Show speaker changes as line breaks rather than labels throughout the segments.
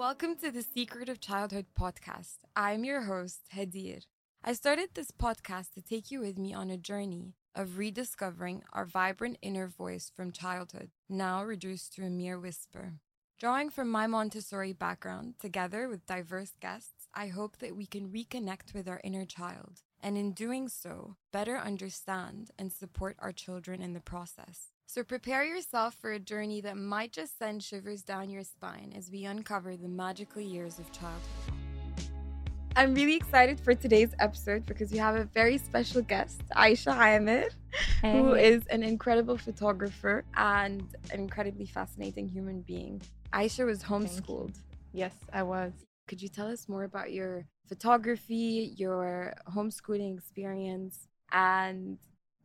Welcome to the Secret of Childhood podcast. I'm your host, Hadir. I started this podcast to take you with me on a journey of rediscovering our vibrant inner voice from childhood, now reduced to a mere whisper. Drawing from my Montessori background, together with diverse guests, I hope that we can reconnect with our inner child, and in doing so, better understand and support our children in the process. So prepare yourself for a journey that might just send shivers down your spine as we uncover the magical years of childhood. I'm really excited for today's episode because we have a very special guest, Aisha Amer, hey. who is an incredible photographer and an incredibly fascinating human being. Aisha was homeschooled.
Yes, I was.
Could you tell us more about your photography, your homeschooling experience, and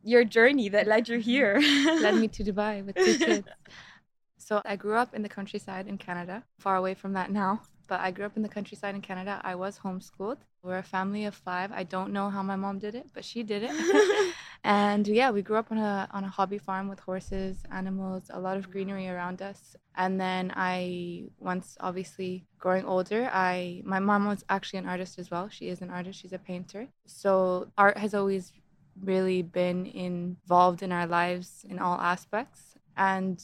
your journey that led you here.
led me to Dubai with two kids. So I grew up in the countryside in Canada, far away from that now. But I grew up in the countryside in Canada. I was homeschooled. We're a family of five. I don't know how my mom did it, but she did it. and yeah, we grew up on a on a hobby farm with horses, animals, a lot of greenery around us. And then I once obviously growing older, I my mom was actually an artist as well. She is an artist. She's a painter. So art has always really been involved in our lives in all aspects. And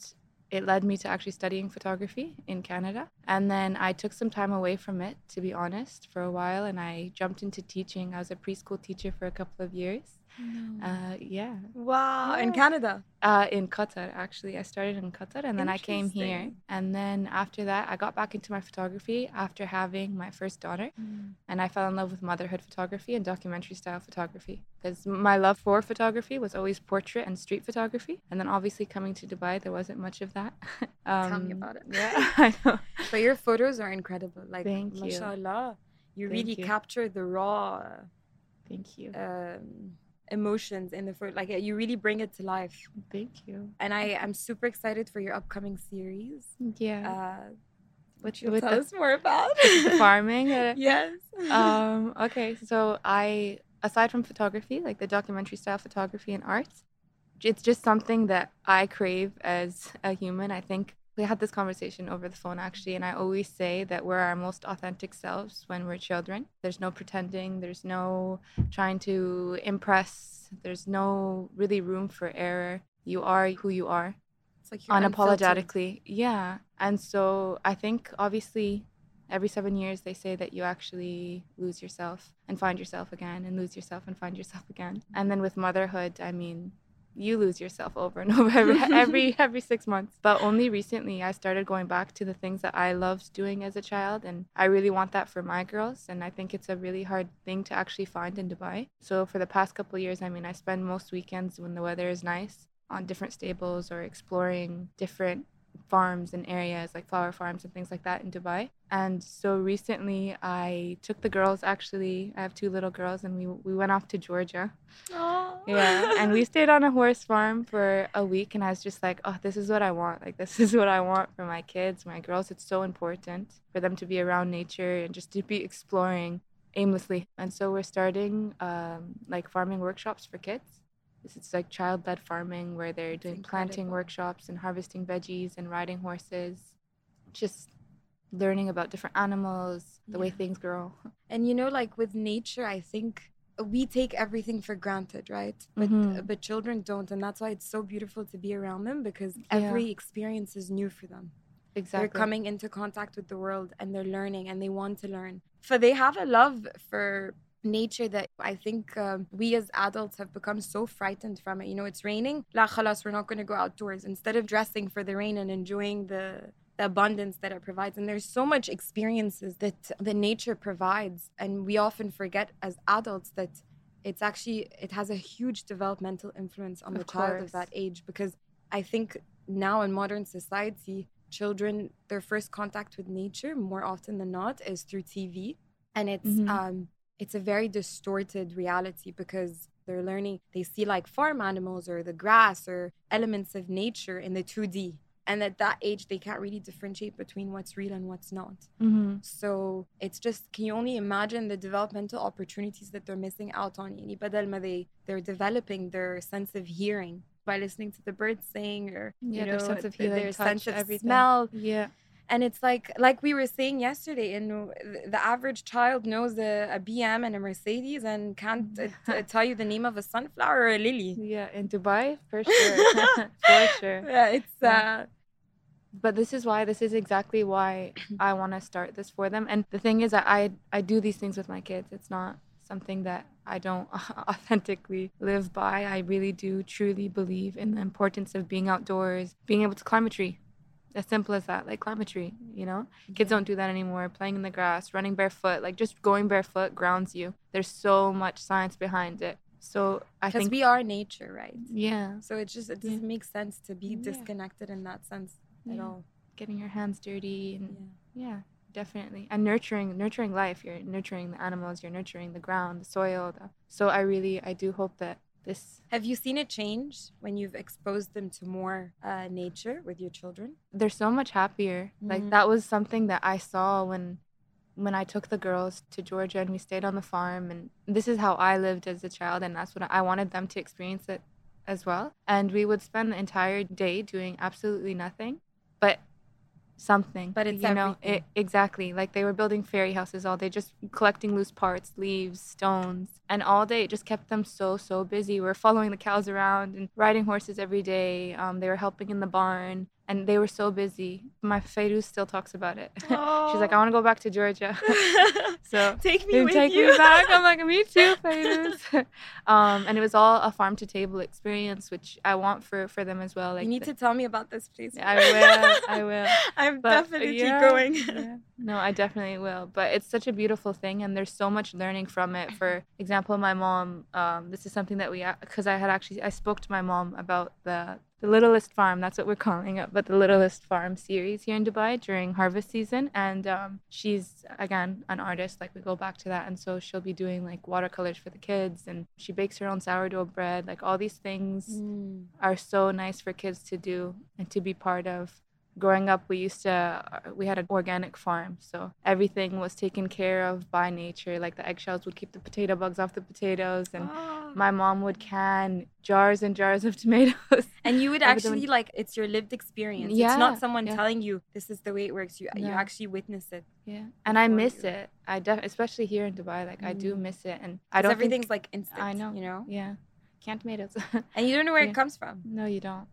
it led me to actually studying photography in Canada. And then I took some time away from it, to be honest, for a while. And I jumped into teaching. I was a preschool teacher for a couple of years. No. Uh, yeah.
Wow. Yeah. In Canada?
Uh, in Qatar, actually. I started in Qatar and then I came here. And then after that, I got back into my photography after having my first daughter. Mm. And I fell in love with motherhood photography and documentary style photography. Because my love for photography was always portrait and street photography. And then obviously coming to Dubai, there wasn't much of that.
um, Tell me about it.
Yeah, I know.
But your photos are incredible. Like,
Thank you.
mashallah. You
Thank
really
you.
capture the raw.
Thank you.
Um, emotions in the first like you really bring it to life.
Thank you.
And i am super excited for your upcoming series.
Yeah.
Uh
what
you tell the, us more about
farming uh,
yes.
um okay so i aside from photography like the documentary style photography and art it's just something that i crave as a human. I think we had this conversation over the phone actually and i always say that we're our most authentic selves when we're children. There's no pretending. There's no trying to impress. There's no really room for error. You are who you are.
It's like
unapologetically. yeah. And so i think obviously every seven years they say that you actually lose yourself and find yourself again and lose yourself and find yourself again. And then with motherhood i mean you lose yourself over and over every, every every six months. But only recently i started going back to the things that i loved doing as a child and i really want that for my girls and i think it's a really hard thing to actually find in dubai. So for the past couple of years i mean i spend most weekends when the weather is nice on different stables or exploring different farms and areas like flower farms and things like that in Dubai. And so recently I took the girls actually, I have two little girls and we we went off to Georgia.
Aww.
Yeah, and we stayed on a horse farm for a week and I was just like, "Oh, this is what I want. Like this is what I want for my kids, my girls. It's so important for them to be around nature and just to be exploring aimlessly." And so we're starting um, like farming workshops for kids it's like child led farming where they're doing incredible. planting workshops and harvesting veggies and riding horses, just learning about different animals, the yeah. way things grow.
And you know, like with nature, I think we take everything for granted, right? But mm-hmm. but children don't, and that's why it's so beautiful to be around them because every yeah. experience is new for them.
Exactly.
They're coming into contact with the world and they're learning and they want to learn. So they have a love for nature that I think um, we as adults have become so frightened from it. You know, it's raining. La khalas, we're not going to go outdoors. Instead of dressing for the rain and enjoying the the abundance that it provides and there's so much experiences that the nature provides and we often forget as adults that it's actually it has a huge developmental influence on
of
the
course.
child of that age because i think now in modern society children their first contact with nature more often than not is through tv and it's mm-hmm. um it's a very distorted reality because they're learning they see like farm animals or the grass or elements of nature in the 2d and at that age they can't really differentiate between what's real and what's not.
Mm-hmm.
so it's just can you only imagine the developmental opportunities that they're missing out on? They, they're developing their sense of hearing by listening to the birds sing or
yeah,
you know,
their sense of healing,
their
touch,
sense of
everything.
smell.
Yeah
and it's like like we were saying yesterday and the average child knows a, a bm and a mercedes and can't uh, tell you the name of a sunflower or a lily
yeah in dubai for sure for sure
yeah it's
Yeah.
uh
but this is why this is exactly why I want to start this for them. And the thing is that I I do these things with my kids. It's not something that I don't authentically live by. I really do truly believe in the importance of being outdoors, being able to climb a tree. As simple as that, like climb a tree, you know? Mm-hmm.
Kids
don't do that anymore. Playing in the grass, running barefoot, like just going barefoot grounds you. There's so much science behind it. So I
because
think
we are nature right
yeah,
so it just it
Yeah.
doesn't make sense to be
Yeah.
disconnected in that sense at
Yeah.
all
getting your hands dirty and
yeah.
Yeah, definitely. And nurturing nurturing life. You're nurturing the animals, you're nurturing the ground, the soil. The... So I really I do hope that this
have you seen a change when you've exposed them to more uh, nature with your children
they're so much happier. Like
Mhm.
that was something that I saw when when I took the girls to Georgia and we stayed on the farm and this is how I lived as a child and that's what I wanted them to experience it as well. And we would spend the entire day doing absolutely nothing but something.
But it's
you know it, exactly like they were building fairy houses all day, just collecting loose parts, leaves, stones, and all day it just kept them so so busy. We are following the cows around and riding horses every day. Um, they were helping in the barn, and they were so busy. My Feiruz still talks about it. She's like, I want to go back to Georgia. so
take me with
take
you
me back. I'm like, me too, Feiruz. um, and it was all a farm to table experience, which I want for for them as well. Like
you need
the-
to tell me about this please
I will. I will.
i'm
But,
definitely
yeah,
going
yeah. No, I definitely will. But it's such a beautiful thing, and there's so much learning from it. For example, my mom. Um, this is something that we because I had actually I spoke to my mom about the the Littlest Farm. That's what we're calling it, but the Littlest Farm series here in Dubai during harvest season. And um, she's again an artist. Like we go back to that, and so she'll be doing like watercolors for the kids, and she bakes her own sourdough bread. Like all these things
Mm.
are so nice for kids to do and to be part of. Growing up, we used to, uh, we had an organic farm. So everything was taken care of by nature. Like the eggshells would keep the potato bugs off the potatoes. And
Ah.
my mom would can jars and jars of tomatoes.
and you would actually like it's your lived experience
yeah, it's
not someone
yeah.
telling you this is the way it works you you actually witness it
yeah. And I miss
you.
it. I def- especially here in Dubai, like I do
Mm.
miss it. And i don't
everything's
think,
like instant
I know.
you know
yeah. Canned tomatoes.
and you don't know where
Yeah.
it comes from
no, you don't.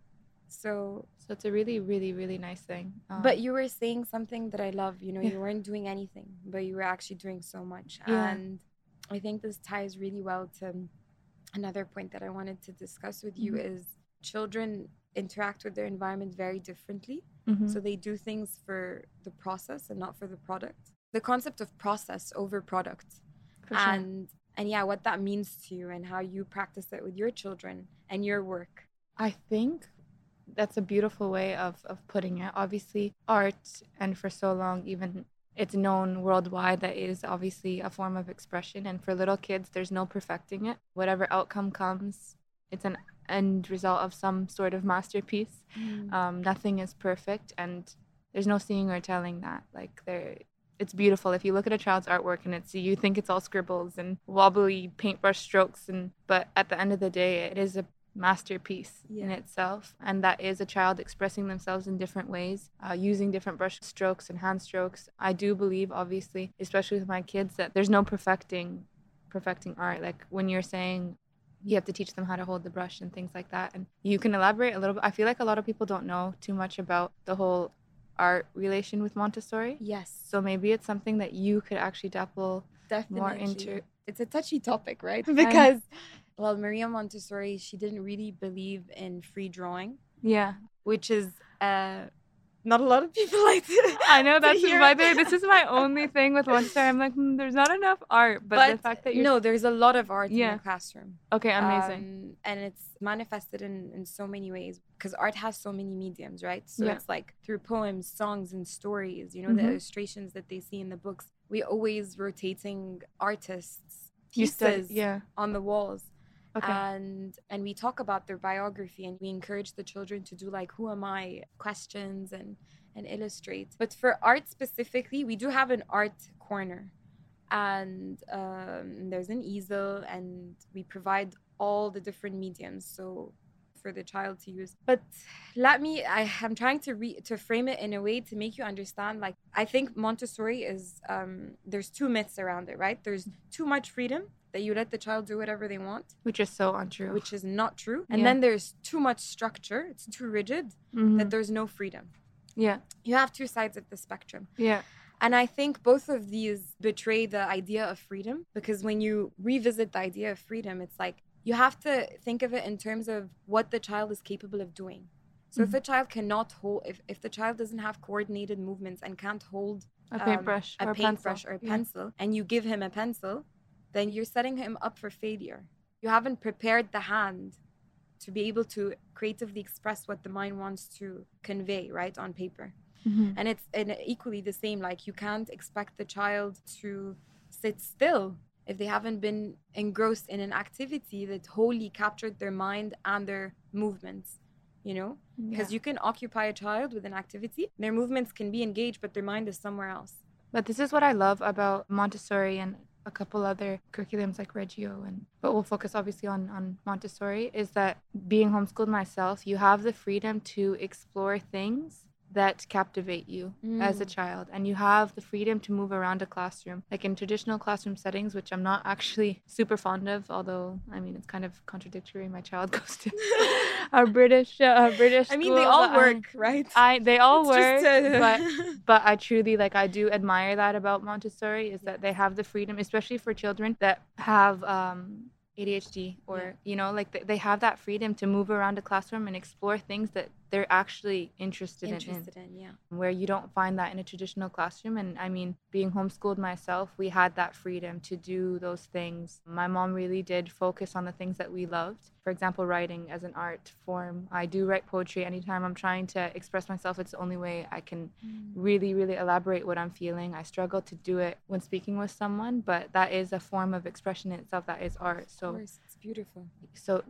So
So it's a really, really, really nice thing. Um,
but you were saying something that i love you know
Yeah.
you weren't doing anything but you were actually doing so much
Yeah.
and i think this ties really well to another point that i wanted to discuss with you
Mhm.
is children interact with their environment very differently
mhm.
So they do things for the process and not for the product. The concept of process over product.
Sure.
And and yeah, what that means to you and how you practice it with your children and your work.
I think that's a beautiful way of, of putting it. Obviously, art, and for so long, even it's known worldwide that it is obviously a form of expression. And for little kids, there's no perfecting it. Whatever outcome comes, it's an end result of some sort of masterpiece. Um, nothing is perfect, and there's no seeing or telling that. Like there, it's beautiful. If you look at a child's artwork and it's you think it's all scribbles and wobbly paintbrush strokes, and but at the end of the day, it is a masterpiece in itself, and that is a child expressing themselves in different ways, uh, using different brush strokes and hand strokes. I do believe, obviously, especially with my kids, that there's no perfecting perfecting art. Like when you're saying you have to teach them how to hold the brush and things like that. And you can elaborate a little bit. I feel like a lot of people don't know too much about the whole art relation with Montessori.
Yes.
So maybe it's something that you could actually dabble
definitely
more into.
it's a touchy topic, right? Because well, Maria Montessori, she didn't really believe in free drawing,
Yeah.
which is uh not a lot of people like to
I know that's the way, this is my only thing with Montessori. I'm like, hmm, there's not enough art, but, the fact that you're
no, there's a lot of art in the classroom.
okay, amazing.
Um, and it's manifested in, in so many ways because art has so many mediums, right? So
Yeah.
it's like through poems, songs, and stories, you know, the
Mhm.
illustrations that they see in the books. We always rotating artists'
you
pieces
yeah.
on the walls.
Okay.
And and we talk about their biography and we encourage the children to do like who am I questions and and illustrate. But for art specifically, we do have an art corner. And um, there's an easel and we provide all the different mediums. So for the child to use. But let me I am trying to re, to frame it in a way to make you understand like I think Montessori is um there's two myths around it, right? There's too much freedom that you let the child do whatever they want,
Which is so untrue.
which is not true. And
Yeah.
then there's too much structure, it's too rigid
Mhm.
that there's no freedom.
yeah.
You have two sides of the spectrum.
Yeah.
And I think both of these betray the idea of freedom because when you revisit the idea of freedom, it's like you have to think of it in terms of what the child is capable of doing. So if
Mhm.
a child cannot hold, if, if the child doesn't have coordinated movements and can't hold
A
um,
paintbrush
a
or a
paintbrush or a
Yeah.
pencil, and you give him a pencil, then you're setting him up for failure. You haven't prepared the hand to be able to creatively express what the mind wants to convey, right, on paper
Mhm.
and it's and equally the same like you can't expect the child to sit still if they haven't been engrossed in an activity that wholly captured their mind and their movements you know because
Yeah.
you can occupy a child with an activity their movements can be engaged but their mind is somewhere else
But this is what I love about Montessori and a couple other curriculums like Reggio and but we'll focus obviously on on Montessori is that being homeschooled myself, you have the freedom to explore things that captivate you as a
Mm.
child and you have the freedom to move around a classroom like in traditional classroom settings which i'm not actually super fond of although i mean it's kind of contradictory my child goes to a british uh, british
i mean they all
but I-
work right
I, they all
It's
work but but I truly like I do admire that about Montessori is that they have the freedom, especially for children that have um, ADHD or
Yeah.
you know like they, they have that freedom to move around a classroom and explore things that they're actually interested,
interested in yeah
in, where you don't find that in a traditional classroom. And I mean, being homeschooled myself, we had that freedom to do those things. My mom really did focus on the things that we loved. For example, writing as an art form. I do write poetry anytime I'm trying to express myself. It's the only way I can mm. really, really elaborate what I'm feeling. I struggle to do it when speaking with someone, but that is a form of expression in itself. That is art. So,
it's beautiful
so,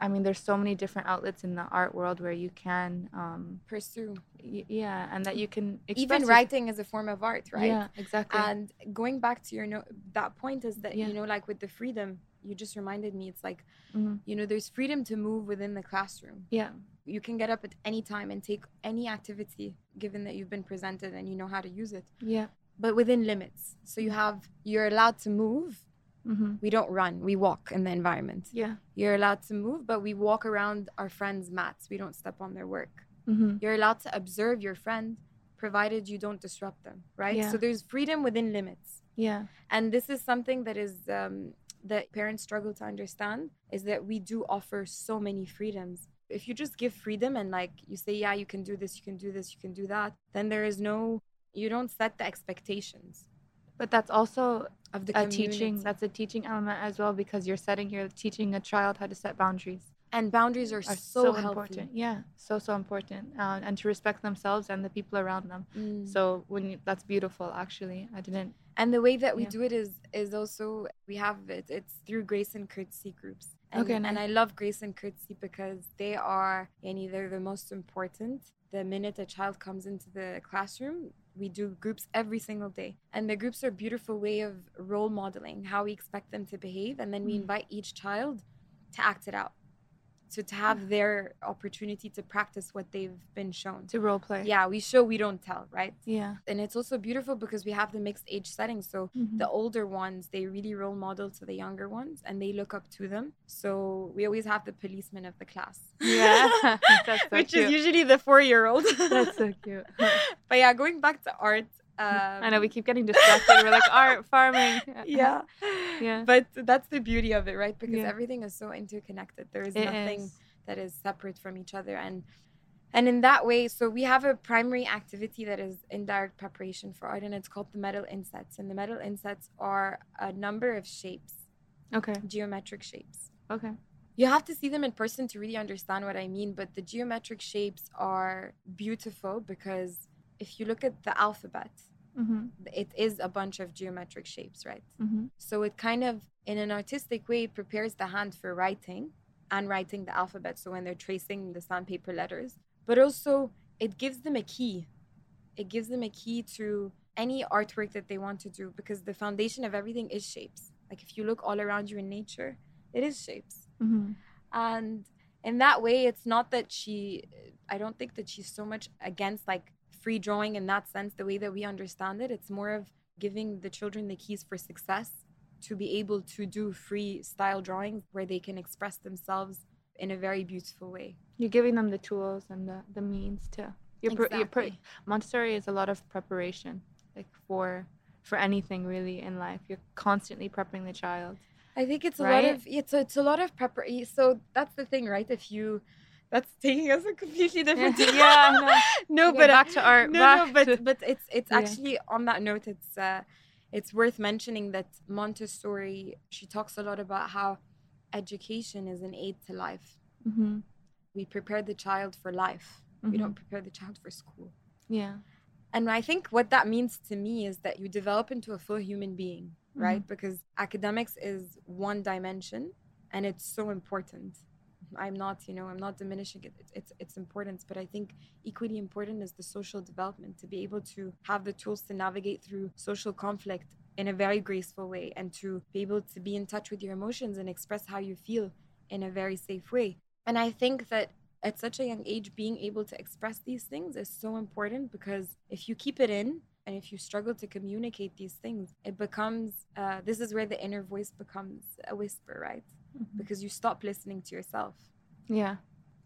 I mean, there's so many different outlets in the art world where you can, um,
pursue
y- yeah, and that you can express
even
your-
writing is a form of art right
Yeah, exactly.
And going back to your no- that point is that
Yeah.
you know, like with the freedom, you just reminded me. It's like
Mhm.
you know, there's freedom to move within the classroom.
yeah,
You can get up at any time and take any activity, given that you've been presented and you know how to use it,
yeah.
but within limits. So you have you're allowed to move.
Mm-hmm.
We don't run. We walk in the environment.
Yeah.
You're allowed to move, but we walk around our friends' mats. We don't step on their work.
Mm-hmm.
You're allowed to observe your friend, provided you don't disrupt them. Right.
Yeah.
So there's freedom within limits.
Yeah.
and this is something that is um, that parents struggle to understand is that we do offer so many freedoms if you just give freedom and like you say yeah you can do this you can do this you can do that then there is no you don't set the expectations
But that's also
of the
a teaching. That's a teaching element as well because you're setting, you're teaching a child how to set boundaries.
and boundaries are,
Are
so, healthy.
important. Yeah, so so important, uh, and to respect themselves and the people around them.
Mm.
So when you, that's beautiful, actually. I didn't.
and the way that we
Yeah.
do it is is also we have it it's through grace and courtesy groups and,
Okay,
and i love grace and courtesy because they are yani, they're the most important the minute a child comes into the classroom we do groups every single day. And the groups are a beautiful way of role modeling how we expect them to behave. And then we
Mm.
invite each child to act it out so to have their opportunity to practice what they've been shown
To role play.
yeah we show we don't tell right
Yeah.
and it's also beautiful because we have the mixed age setting so
Mhm.
the older ones they really role model to the younger ones and they look up to them so we always have the policeman of the class
Yeah. That's so
which
cute.
is usually the four year old
That's so cute.
but yeah going back to art um,
I know we keep getting distracted. We're like art, farming.
yeah
Yeah.
but that's the beauty of it right because
Yeah.
everything is so interconnected there is
It
nothing
is.
that is separate from each other and and in that way so we have a primary activity that is indirect preparation for art and it's called the metal insets and the metal insets are a number of shapes
Okay.
geometric shapes
Okay.
you have to see them in person to really understand what i mean but the geometric shapes are beautiful because if you look at the alphabet
Mm-hmm.
it is a bunch of geometric shapes right
Mm-hmm.
so it kind of, in an artistic way, prepares the hand for writing and writing the alphabet. So when they're tracing the sandpaper letters, but also it gives them a key. It gives them a key to any artwork that they want to do because the foundation of everything is shapes. Like if you look all around you in nature, it is shapes.
Mm-hmm.
And in that way, it's not that she, I don't think that she's so much against like free drawing in that sense, the way that we understand it. It's more of giving the children the keys for success to be able to do free style drawings where they can express themselves in a very beautiful way.
You're giving them the tools and the, the means to. You're,
exactly.
you're pre- Montessori is a lot of preparation, like for for anything really in life. You're constantly prepping the child.
I think it's a
right?
lot of it's a, it's a lot of preparation. So that's the thing, right? If you that's taking us a completely different
yeah,
no,
Okay,
but
back to art.
no,
back
no, but but it's it's
Yeah.
actually on that note, it's uh, it's worth mentioning that Montessori she talks a lot about how education is an aid to life.
Mhm,
We prepare the child for life. We
mhm.
don't prepare the child for school.
Yeah.
And I think what that means to me is that you develop into a full human being, right? Because academics is one dimension and it's so important. I'm not, you know, I'm not diminishing it. It's, it's importance, but I think equally important is the social development to be able to have the tools to navigate through social conflict in a very graceful way and to be able to be in touch with your emotions and express how you feel in a very safe way. And I think that at such a young age, being able to express these things is so important because if you keep it in and if you struggle to communicate these things, it becomes uh, this is where the inner voice becomes a whisper, right?
Mhm.
Because you stop listening to yourself
Yeah.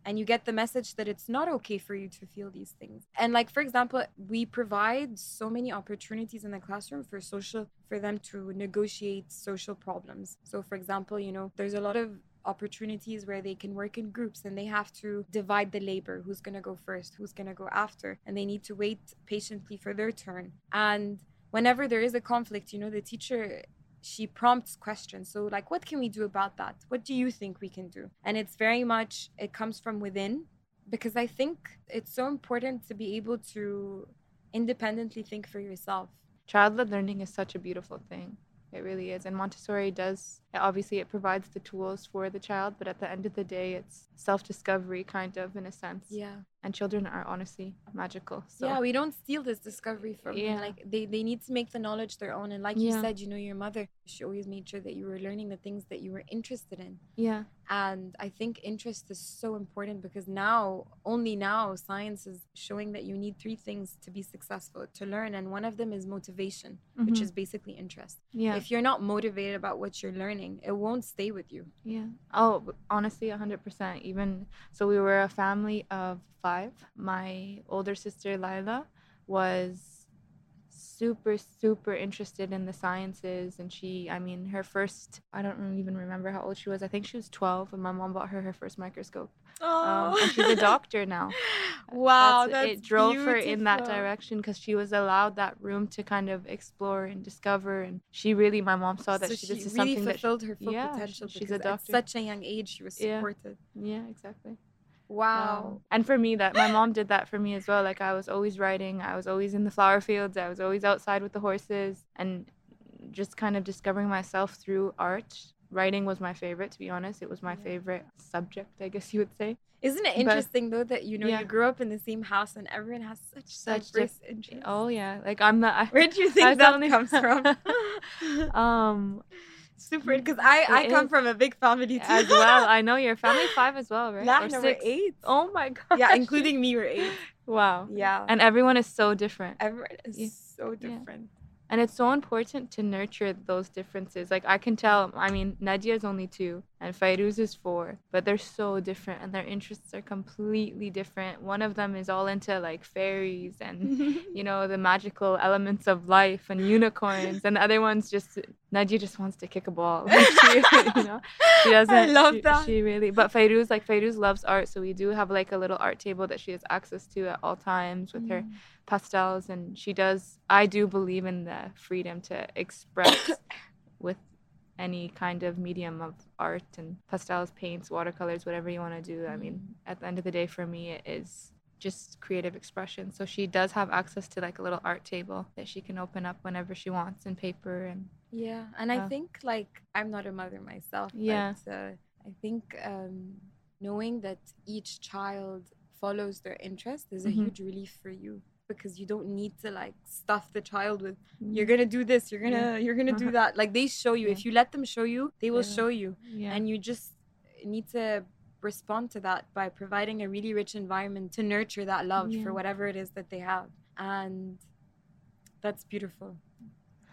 and you get the message that it's not okay for you to feel these things. And like for example, we provide so many opportunities in the classroom for social for them to negotiate social problems. So for example, you know, there's a lot of opportunities where they can work in groups and they have to divide the labor, who's going to go first, who's going to go after, and they need to wait patiently for their turn. And whenever there is a conflict, you know, the teacher she prompts questions. So, like, what can we do about that? What do you think we can do? And it's very much, it comes from within because I think it's so important to be able to independently think for yourself.
Child-led learning is such a beautiful thing. It really is. And Montessori does obviously it provides the tools for the child, but at the end of the day it's self-discovery kind of in a sense.
Yeah.
And children are honestly magical. So
Yeah, we don't steal this discovery from them.
Yeah.
Like they, they need to make the knowledge their own. And like
Yeah.
you said, you know, your mother, she always made sure that you were learning the things that you were interested in.
yeah.
And I think interest is so important because now, only now, science is showing that you need three things to be successful to learn. And one of them is motivation, which
Mhm.
is basically interest.
yeah.
If you're not motivated about what you're learning, it won't stay with you.
Yeah. Oh, honestly, 100%. Even so, we were a family of five. My older sister, Lila, was super, super interested in the sciences. And she, I mean, her first, I don't even remember how old she was. I think she was 12 when my mom bought her her first microscope. Um, and she's a doctor now.
Wow,
That's-
that's
it drove her in that direction because she was allowed that room to kind of explore and discover. And she really, my mom saw that
so
she,
she
this is
really
something that
fulfilled her full
Yeah,
potential
she's a doctor.
such a young age she was
Yeah.
supported.
yeah, exactly.
Wow.
Um, and for me, that my mom did that for me as well. Like I was always writing, I was always in the flower fields, I was always outside with the horses, and just kind of discovering myself through art. Writing was my favorite, to be honest. It was my favorite subject, I guess you would say.
Isn't it
But-
interesting though that you know
Yeah.
you grew up in the same house and everyone has such
Such
diverse interests?
Oh yeah, like I'm the. I,
Where do you think that
only-
comes from?
um,
Super, because I I
It
come from a big family too.
as well. I know your family five as well, right? Or
no,
six?
eight.
Oh my god.
Yeah, including me, we're eight.
Wow.
Yeah,
And everyone is so different.
everyone is
Yeah.
so
Yeah.
different.
And it's so important to nurture those differences. Like I can tell, I mean, Nadia is only two and Fairuz is four, but they're so different and their interests are completely different. One of them is all into like fairies and, you know, the magical elements of life and unicorns, and the other one's just, Nadia just wants to kick a ball. Like, she, you know, she doesn't.
I love
she,
that.
She really, but Fairuz, like Fairuz loves art, so we do have like a little art table that she has access to at all times with her
Mm.
Pastels and she does i do believe in the freedom to express with any kind of medium of art and pastels paints watercolors whatever you want to do i mean at the end of the day for me it is just creative expression so she does have access to like a little art table that she can open up whenever she wants and paper and
Yeah, and I
Uh,
think like I'm not a mother myself.
Yeah.
But, uh, I think um, knowing that each child follows their interest is a
Mhm.
huge relief for you because you don't need to like stuff the child with mm. you're gonna do this, you're gonna you're gonna do uh-huh. that. Like they show you.
Yeah.
If you let them show you, they will
Yeah.
show you,
yeah
and you just need to respond to that by providing a really rich environment to nurture that love
Yeah.
for whatever it is that they have. And that's beautiful.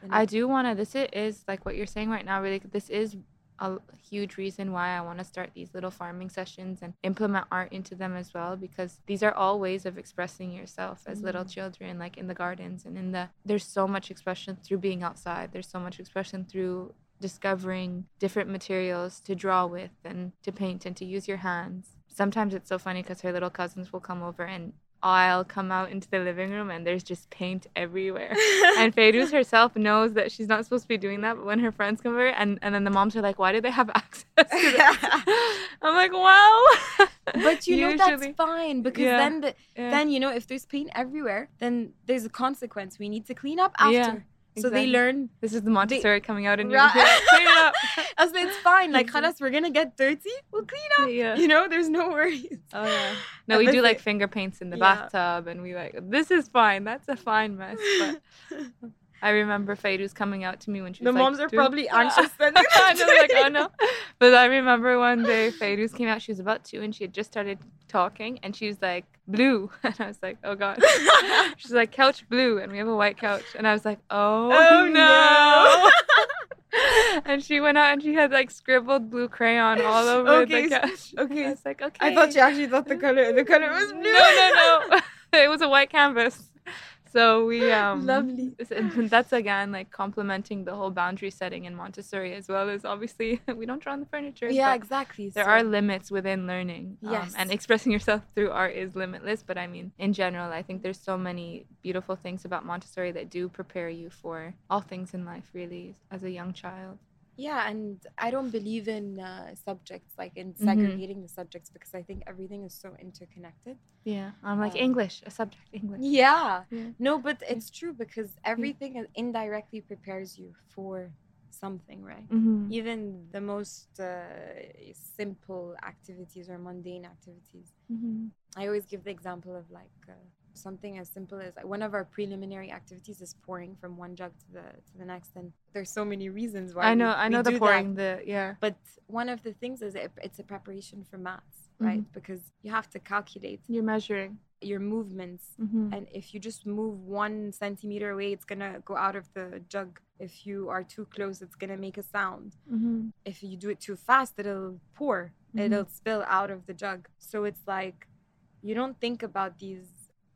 I do want to. This is like what you're saying right now. Really, this is a huge reason why I want to start these little farming sessions and implement art into them as well because these are all ways of expressing yourself as little
Mm.
children like in the gardens and in the there's so much expression through being outside there's so much expression through discovering different materials to draw with and to paint and to use your hands sometimes it's so funny because her little cousins will come over and I'll come out into the living room and there's just paint everywhere and Fairuz herself knows that she's not supposed to be doing that. But when her friends come over, and, and then the moms are like, "Why do they have access to this?" I'm like, "Well,
but you know that's fine because
Yeah.
then the,
yeah,
then you know if there's paint everywhere then there's a consequence we need to clean up after
Yeah,
so they learn
this is the Montessori coming out in you.
Right.
Clean up.
I said it's fine like khalas we're gonna get dirty we'll clean up
yeah.
you know there's no worries
Oh yeah. No, we do like
the-
finger paints in the
Yeah.
bathtub, and we like this is fine. That's a fine mess. But I remember Fairuz coming out to me when she
the
was like,
moms are probably anxious then
I know, like, oh no. But I remember one day Fairuz came out, she was about two and she had just started talking and she was like, blue. And I was like, oh God. She's like, couch blue and we have a white couch. And I was like, oh,
Oh,
no. and she went out and she had like scribbled blue crayon all over
Okay,
the couch.
okay.
I was like, okay.
I thought you actually thought the color the color was blue
No, no, no. it was a white canvas. So we um
Lovely.
that's again like complementing the whole boundary setting in Montessori as well as obviously we don't draw on the furniture.
yeah exactly
there
so-
are limits within learning. um,
Yes.
and expressing yourself through art is limitless. But I mean, in general, I think there's so many beautiful things about Montessori that do prepare you for all things in life, really, as a young child.
Yeah, and I don't believe in uh, subjects like in
Mhm.
segregating the subjects because I think everything is so interconnected.
Yeah. I'm like
Uh,
English, a subject, English.
Yeah.
Yeah.
No, but it's true because everything is- indirectly prepares you for something, right?
Mm-hmm.
Even the most uh, simple activities or mundane activities.
Mm-hmm.
I always give the example of like uh, something as simple as one of our preliminary activities is pouring from one jug to the to the next, and there's so many reasons why.
I
we-
know, I know the
do that.
pouring, the yeah.
But one of the things is it, it's a preparation for maths, right? Because you have to calculate
You're measuring.
your movements.
Mm-hmm.
And if you just move one centimeter away, it's gonna go out of the jug. If you are too close, it's gonna make a sound.
Mm-hmm.
If you do it too fast, it'll pour,
Mhm.
it'll spill out of the jug. So it's like you don't think about these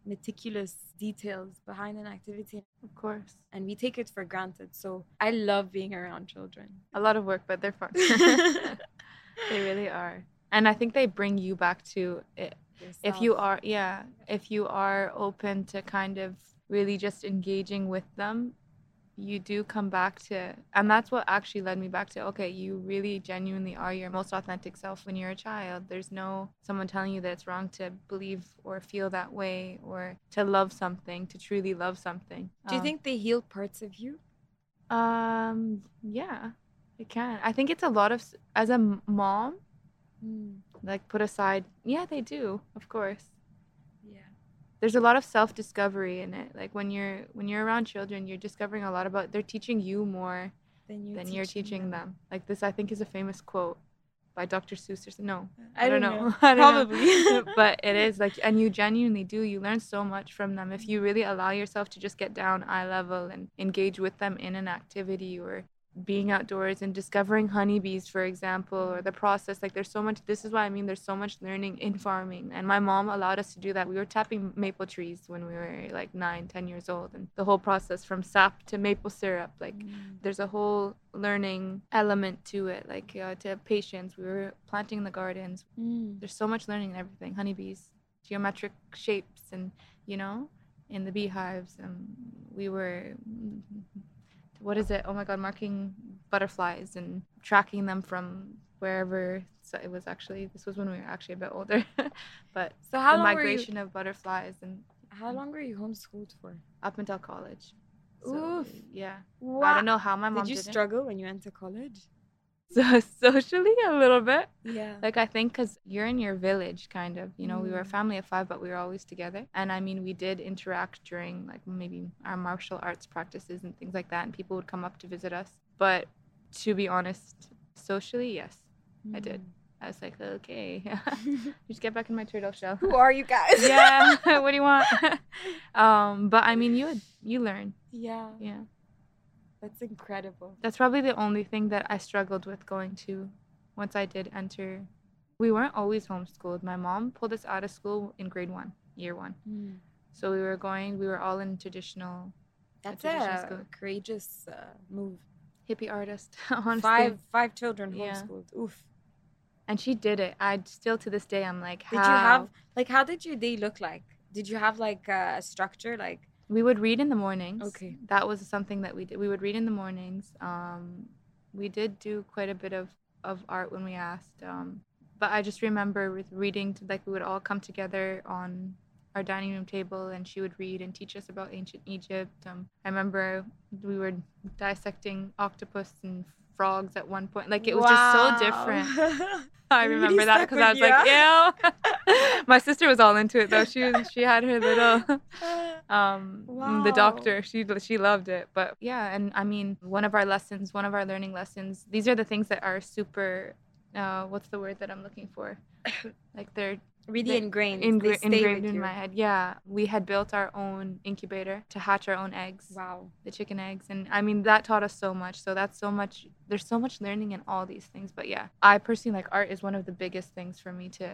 meticulous details behind an activity
Of course.
and we take it for granted. So I love being around children.
A lot of work, but they're fun. they really are. And I think they bring you back to it. If you are, yeah, if you are open to kind of really just engaging with them, you do come back to, and that's what actually led me back to, okay, you really genuinely are your most authentic self when you're a child. There's no someone telling you that it's wrong to believe or feel that way or to love something, to truly love something.
Do you
Um,
think they heal parts of you?
Um, yeah, it can. I think it's a lot of as a mom, like put aside. Yeah, they do, of course. There's a lot of self-discovery in it. Like when you're when you're around children, you're discovering a lot about. They're teaching you more
Then you're
than you're teaching them. Like this, I think, is a famous quote by Dr. Seuss. Or, s- no,
I, don't,
know.
know.
I don't know.
Probably.
but it is like, and you genuinely do. You learn so much from them if you mm-hmm. really allow yourself to just get down eye level and engage with them in an activity or being outdoors and discovering honeybees, for example, or the process. Like, there's so much. This is why I mean there's so much learning in farming. And my mom allowed us to do that. We were tapping maple trees when we were like nine, ten years old, and the whole process from sap to maple syrup, like there's a whole learning element to it like uh, to have patience we were planting the gardens
Mm.
there's so much learning in everything honeybees geometric shapes and you know in the beehives and we were what is it oh my god marking butterflies and tracking them from wherever so it was actually this was when we were actually a bit older but
So how
the
long were you?
migration of butterflies and
How long were you homeschooled for?
up until college so,
Oof.
yeah i
Wow.
don't know how my mom
Did you
did it.
struggle when you went to college?
so socially a little bit
Yeah.
like i think because you're in your village kind of you know we were a
Mm.
family of five but we were always together and i mean we did interact during like maybe our martial arts practices and things like that and people would come up to visit us but to be honest socially yes I did. I was like, okay, just get back in my turtle shell.
Who are you guys?
yeah, what do you want? um, but I mean, you would, you learn.
Yeah.
Yeah,
That's incredible.
that's probably the only thing that I struggled with going to. Once I did enter, we weren't always homeschooled. My mom pulled us out of school in grade one, year one. So we were going. We were all in traditional
That's
traditional
a
school.
courageous uh, move.
hippie artist. Honestly,
Five five children
Yeah.
homeschooled. Oof.
and she did it. I still to this day I'm like, how?
Did you have like how did your day look like? Did you have like a structure like
We would read in the mornings.
Okay.
That was something that we did. We would read in the mornings. Um, we did do quite a bit of, of art when we asked. Um, but I just remember with reading, to, like we would all come together on our dining room table and she would read and teach us about ancient Egypt. Um, I remember we were dissecting octopus and frogs at one point. Like it was just so different. I remember that because I was like, ew. My sister was all into it though. She was, she had her little um the doctor she she loved it but yeah and i mean one of our lessons one of our learning lessons these are the things that are super uh what's the word that i'm looking for like they're
really ingrained.
ingra-
stay
engraved
with
in
you.
my head yeah we had built our own incubator to hatch our own eggs
Wow.
the chicken eggs and i mean that taught us so much so that's so much there's so much learning in all these things but yeah i personally like art is one of the biggest things for me to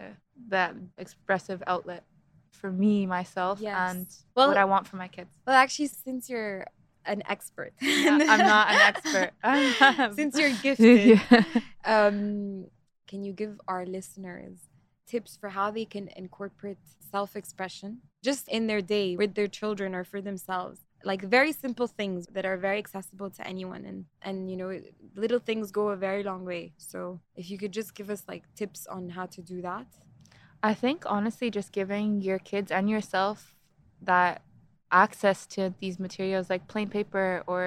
that expressive outlet for me myself
Yes.
and
Well-
what i want for my kids
Well, actually, since you're an expert,
Yeah, I'm not an expert.
Since you're gifted,
Yeah.
um, can you give our listeners tips for how they can incorporate self-expression just in their day with their children or for themselves? Like very simple things that are very accessible to anyone, and and you know, little things go a very long way. So if you could just give us like tips on how to do that.
I think honestly, just giving your kids and yourself that access to these materials like plain paper or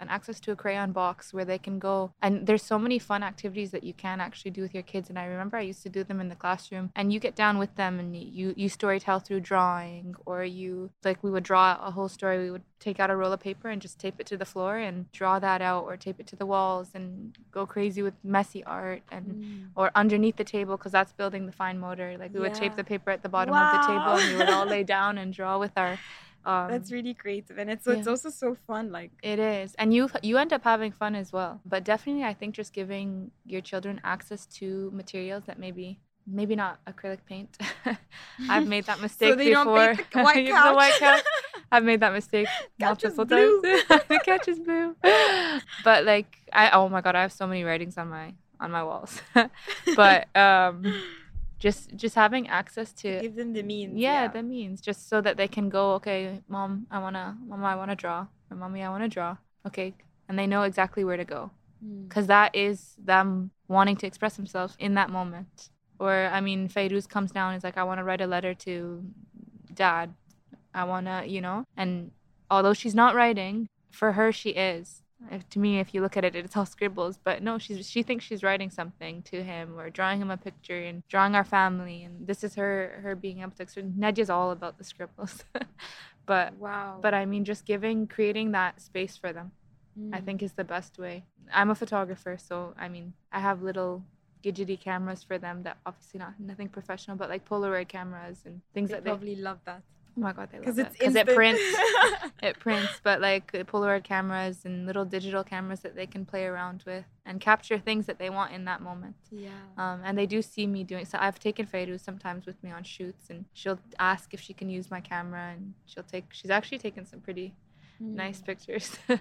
an access to a crayon box where they can go. And there's so many fun activities that you can actually do with your kids. And i remember i used to do them in the classroom. And you get down with them and you you story tell through drawing or you like we would draw a whole story. We would take out a roll of paper and just tape it to the floor and draw that out or tape it to the walls and go crazy with messy art and mm. or underneath the table because that's building the fine motor. Like we would tape the paper at the bottom of the table and we would all lay down and draw with our. Um,
That's really creative, and it's it's also so fun. Like
it is, and you you end up having fun as well. But definitely, I think just giving your children access to materials that maybe maybe not acrylic paint. I've made that mistake
they
before.
don't paint the white
The white
couch.
couch. I've made that mistake
Couch
multiple times. the couch is blue. But like I oh my god, I have so many writings on my on my walls. but um just just having access to
give them the means.
yeah, the means just so that they can go okay mom i want to mama i want to draw or mommy i want to draw okay and they know exactly where to go.
Mm.
because that is them wanting to express themselves in that moment. Or i mean Fairuz comes down and is like i want to write a letter to dad. I want to you know? And although she's not writing for her she is if, to me if you look at it it's all scribbles but no she's she thinks she's writing something to him or drawing him a picture and drawing our family and this is her her being able to express Nadia's all about the scribbles but
Wow.
but i mean just giving creating that space for them I
Mm.
think is the best way. I'm a photographer, so I mean, I have little gadgety cameras for them that obviously not nothing professional, but like Polaroid cameras and things
they
that they.
probably love that
Oh my god, they love
because
it because it prints. it prints, but like Polaroid cameras and little digital cameras that they can play around with and capture things that they want in that moment.
yeah.
Um, and they do see me doing so. I've taken Fairuz sometimes with me on shoots, and she'll ask if she can use my camera, and she'll take. She's actually taken some pretty nice
Mm.
pictures.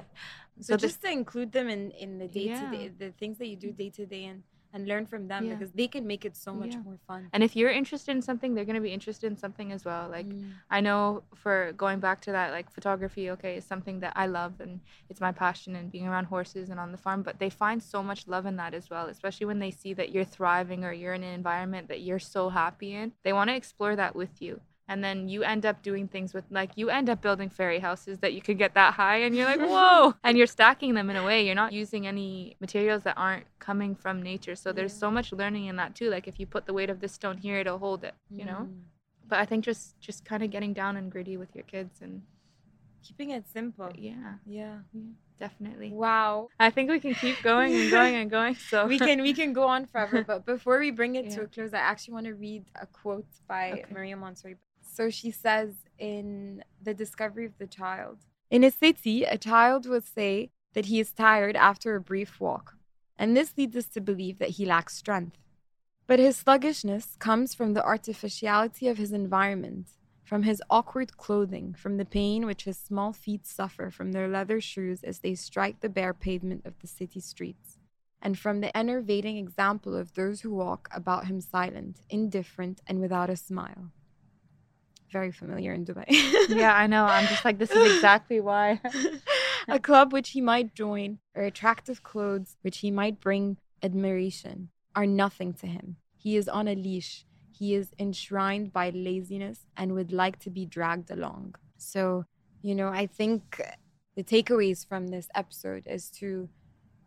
So,
this-
just to include them in in the day to day, the things that you do day to day, and and learn from them
Yeah.
because they can make it so much
Yeah.
more fun.
And if you're interested in something, they're gonna be interested in something as well. Like
Mm.
I know for going back to that, like photography, okay, is something that I love and it's my passion and being around horses and on the farm. But they find so much love in that as well, especially when they see that you're thriving or you're in an environment that you're so happy in. They want to explore that with you. And then you end up doing things with, like, you end up building fairy houses that you could get that high, and you're like, whoa! and you're stacking them in a way. You're not using any materials that aren't coming from nature. So there's
Yeah.
so much learning in that too. Like, if you put the weight of this stone here, it'll hold it, you know?
Mm.
but I think just just kind of getting down and gritty with your kids and
keeping it simple.
yeah,
Yeah,
Yeah. definitely.
Wow.
I think we can keep going and going and going. So
we can we can go on forever, but before we bring it to a close, I actually want to read a quote by
Okay.
Maria Montessori. So she says in The Discovery of the Child, in a city, a child will say that he is tired after a brief walk, and this leads us to believe that he lacks strength. But his sluggishness comes from the artificiality of his environment, from his awkward clothing, from the pain which his small feet suffer from their leather shoes as they strike the bare pavement of the city streets, and from the enervating example of those who walk about him silent, indifferent, and without a smile. Very familiar in Dubai.
yeah, I know. I'm just like this is exactly why.
a club which he might join, or attractive clothes which he might bring admiration, are nothing to him. He is on a leash. He is enshrined by laziness and would like to be dragged along. So, you know, I think the takeaways from this episode is to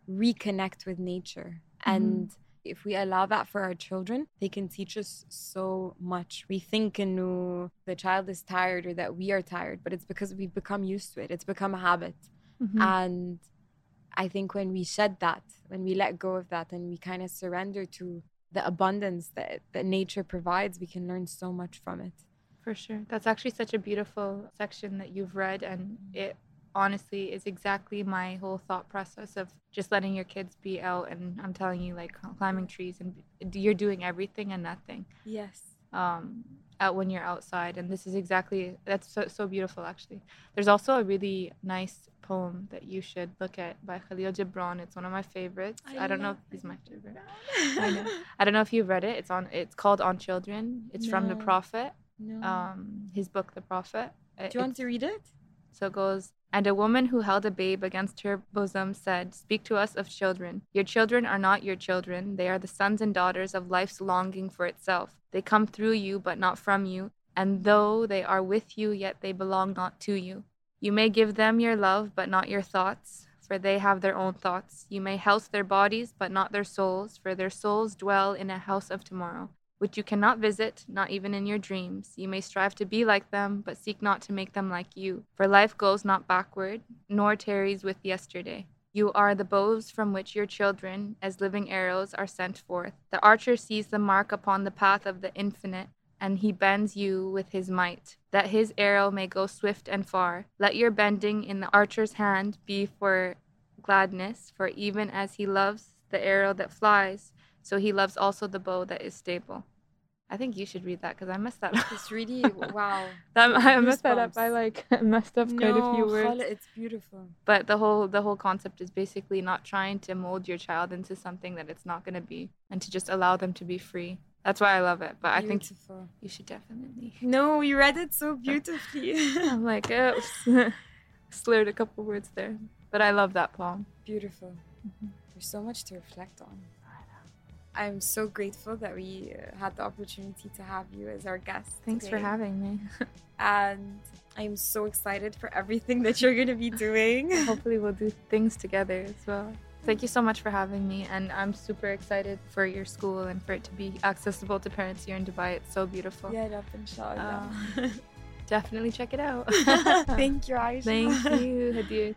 reconnect with nature. And mm-hmm. If we allow that for our children, they can teach us so much. We think no, the child is tired or that we are tired, but it's because we've become used to it. It's become a habit.
Mhm.
And I think when we shed that, when we let go of that and we kind of surrender to the abundance that, that nature provides, we can learn so much from it.
For sure. That's actually such a beautiful section that you've read. And it honestly is exactly my whole thought process of just letting your kids be out. And I'm telling you, like climbing trees, and you're doing everything and nothing
Yes.
um, out when you're outside. And this is exactly that's so, so beautiful, actually. There's also a really nice poem that you should look at by Khalil Gibran. It's one of my favorites. I, don't know if he's my favorite. I know. I don't know if you've read it. It's on. It's called On Children. It's from the Prophet.
No.
Um, his book, The Prophet.
Do you want to read it?
So it goes, and a woman who held a babe against her bosom said, Speak to us of children. Your children are not your children. They are the sons and daughters of life's longing for itself. They come through you, but not from you. And though they are with you, yet they belong not to you. You may give them your love, but not your thoughts, for they have their own thoughts. You may house their bodies, but not their souls, for their souls dwell in a house of tomorrow which you cannot visit, not even in your dreams. You may strive to be like them, but seek not to make them like you. For life goes not backward, nor tarries with yesterday. You are the bows from which your children, as living arrows, are sent forth. The archer sees the mark upon the path of the infinite, and he bends you with his might, that his arrow may go swift and far. Let your bending in the archer's hand be for gladness, for even as he loves the arrow that flies, so he loves also the bow that is stable. I think you should read that because I messed that up.
It's really wow.
That, I messed that up. I like messed up quite a few
No,
words.
Khala, it's beautiful.
But the whole the whole concept is basically not trying to mold your child into something that it's not going to be, and to just allow them to be free. That's why I love it. But I think you should definitely.
No, you read it so beautifully.
I'm like, oh, slurred a couple words there, but I love that poem.
beautiful.
Mhm.
There's so much to reflect on. I'm so grateful that we had the opportunity to have you as our guest.
Thanks for having me.
And I'm so excited for everything that you're going to be doing.
Hopefully, we'll do things together as well. Thank you so much for having me, and I'm super excited for your school and for it to be accessible to parents here in Dubai. It's so beautiful.
Yeah, Rab, inshallah.
Um, definitely check it out.
Thank you, Aisha.
Thank you, Hadir.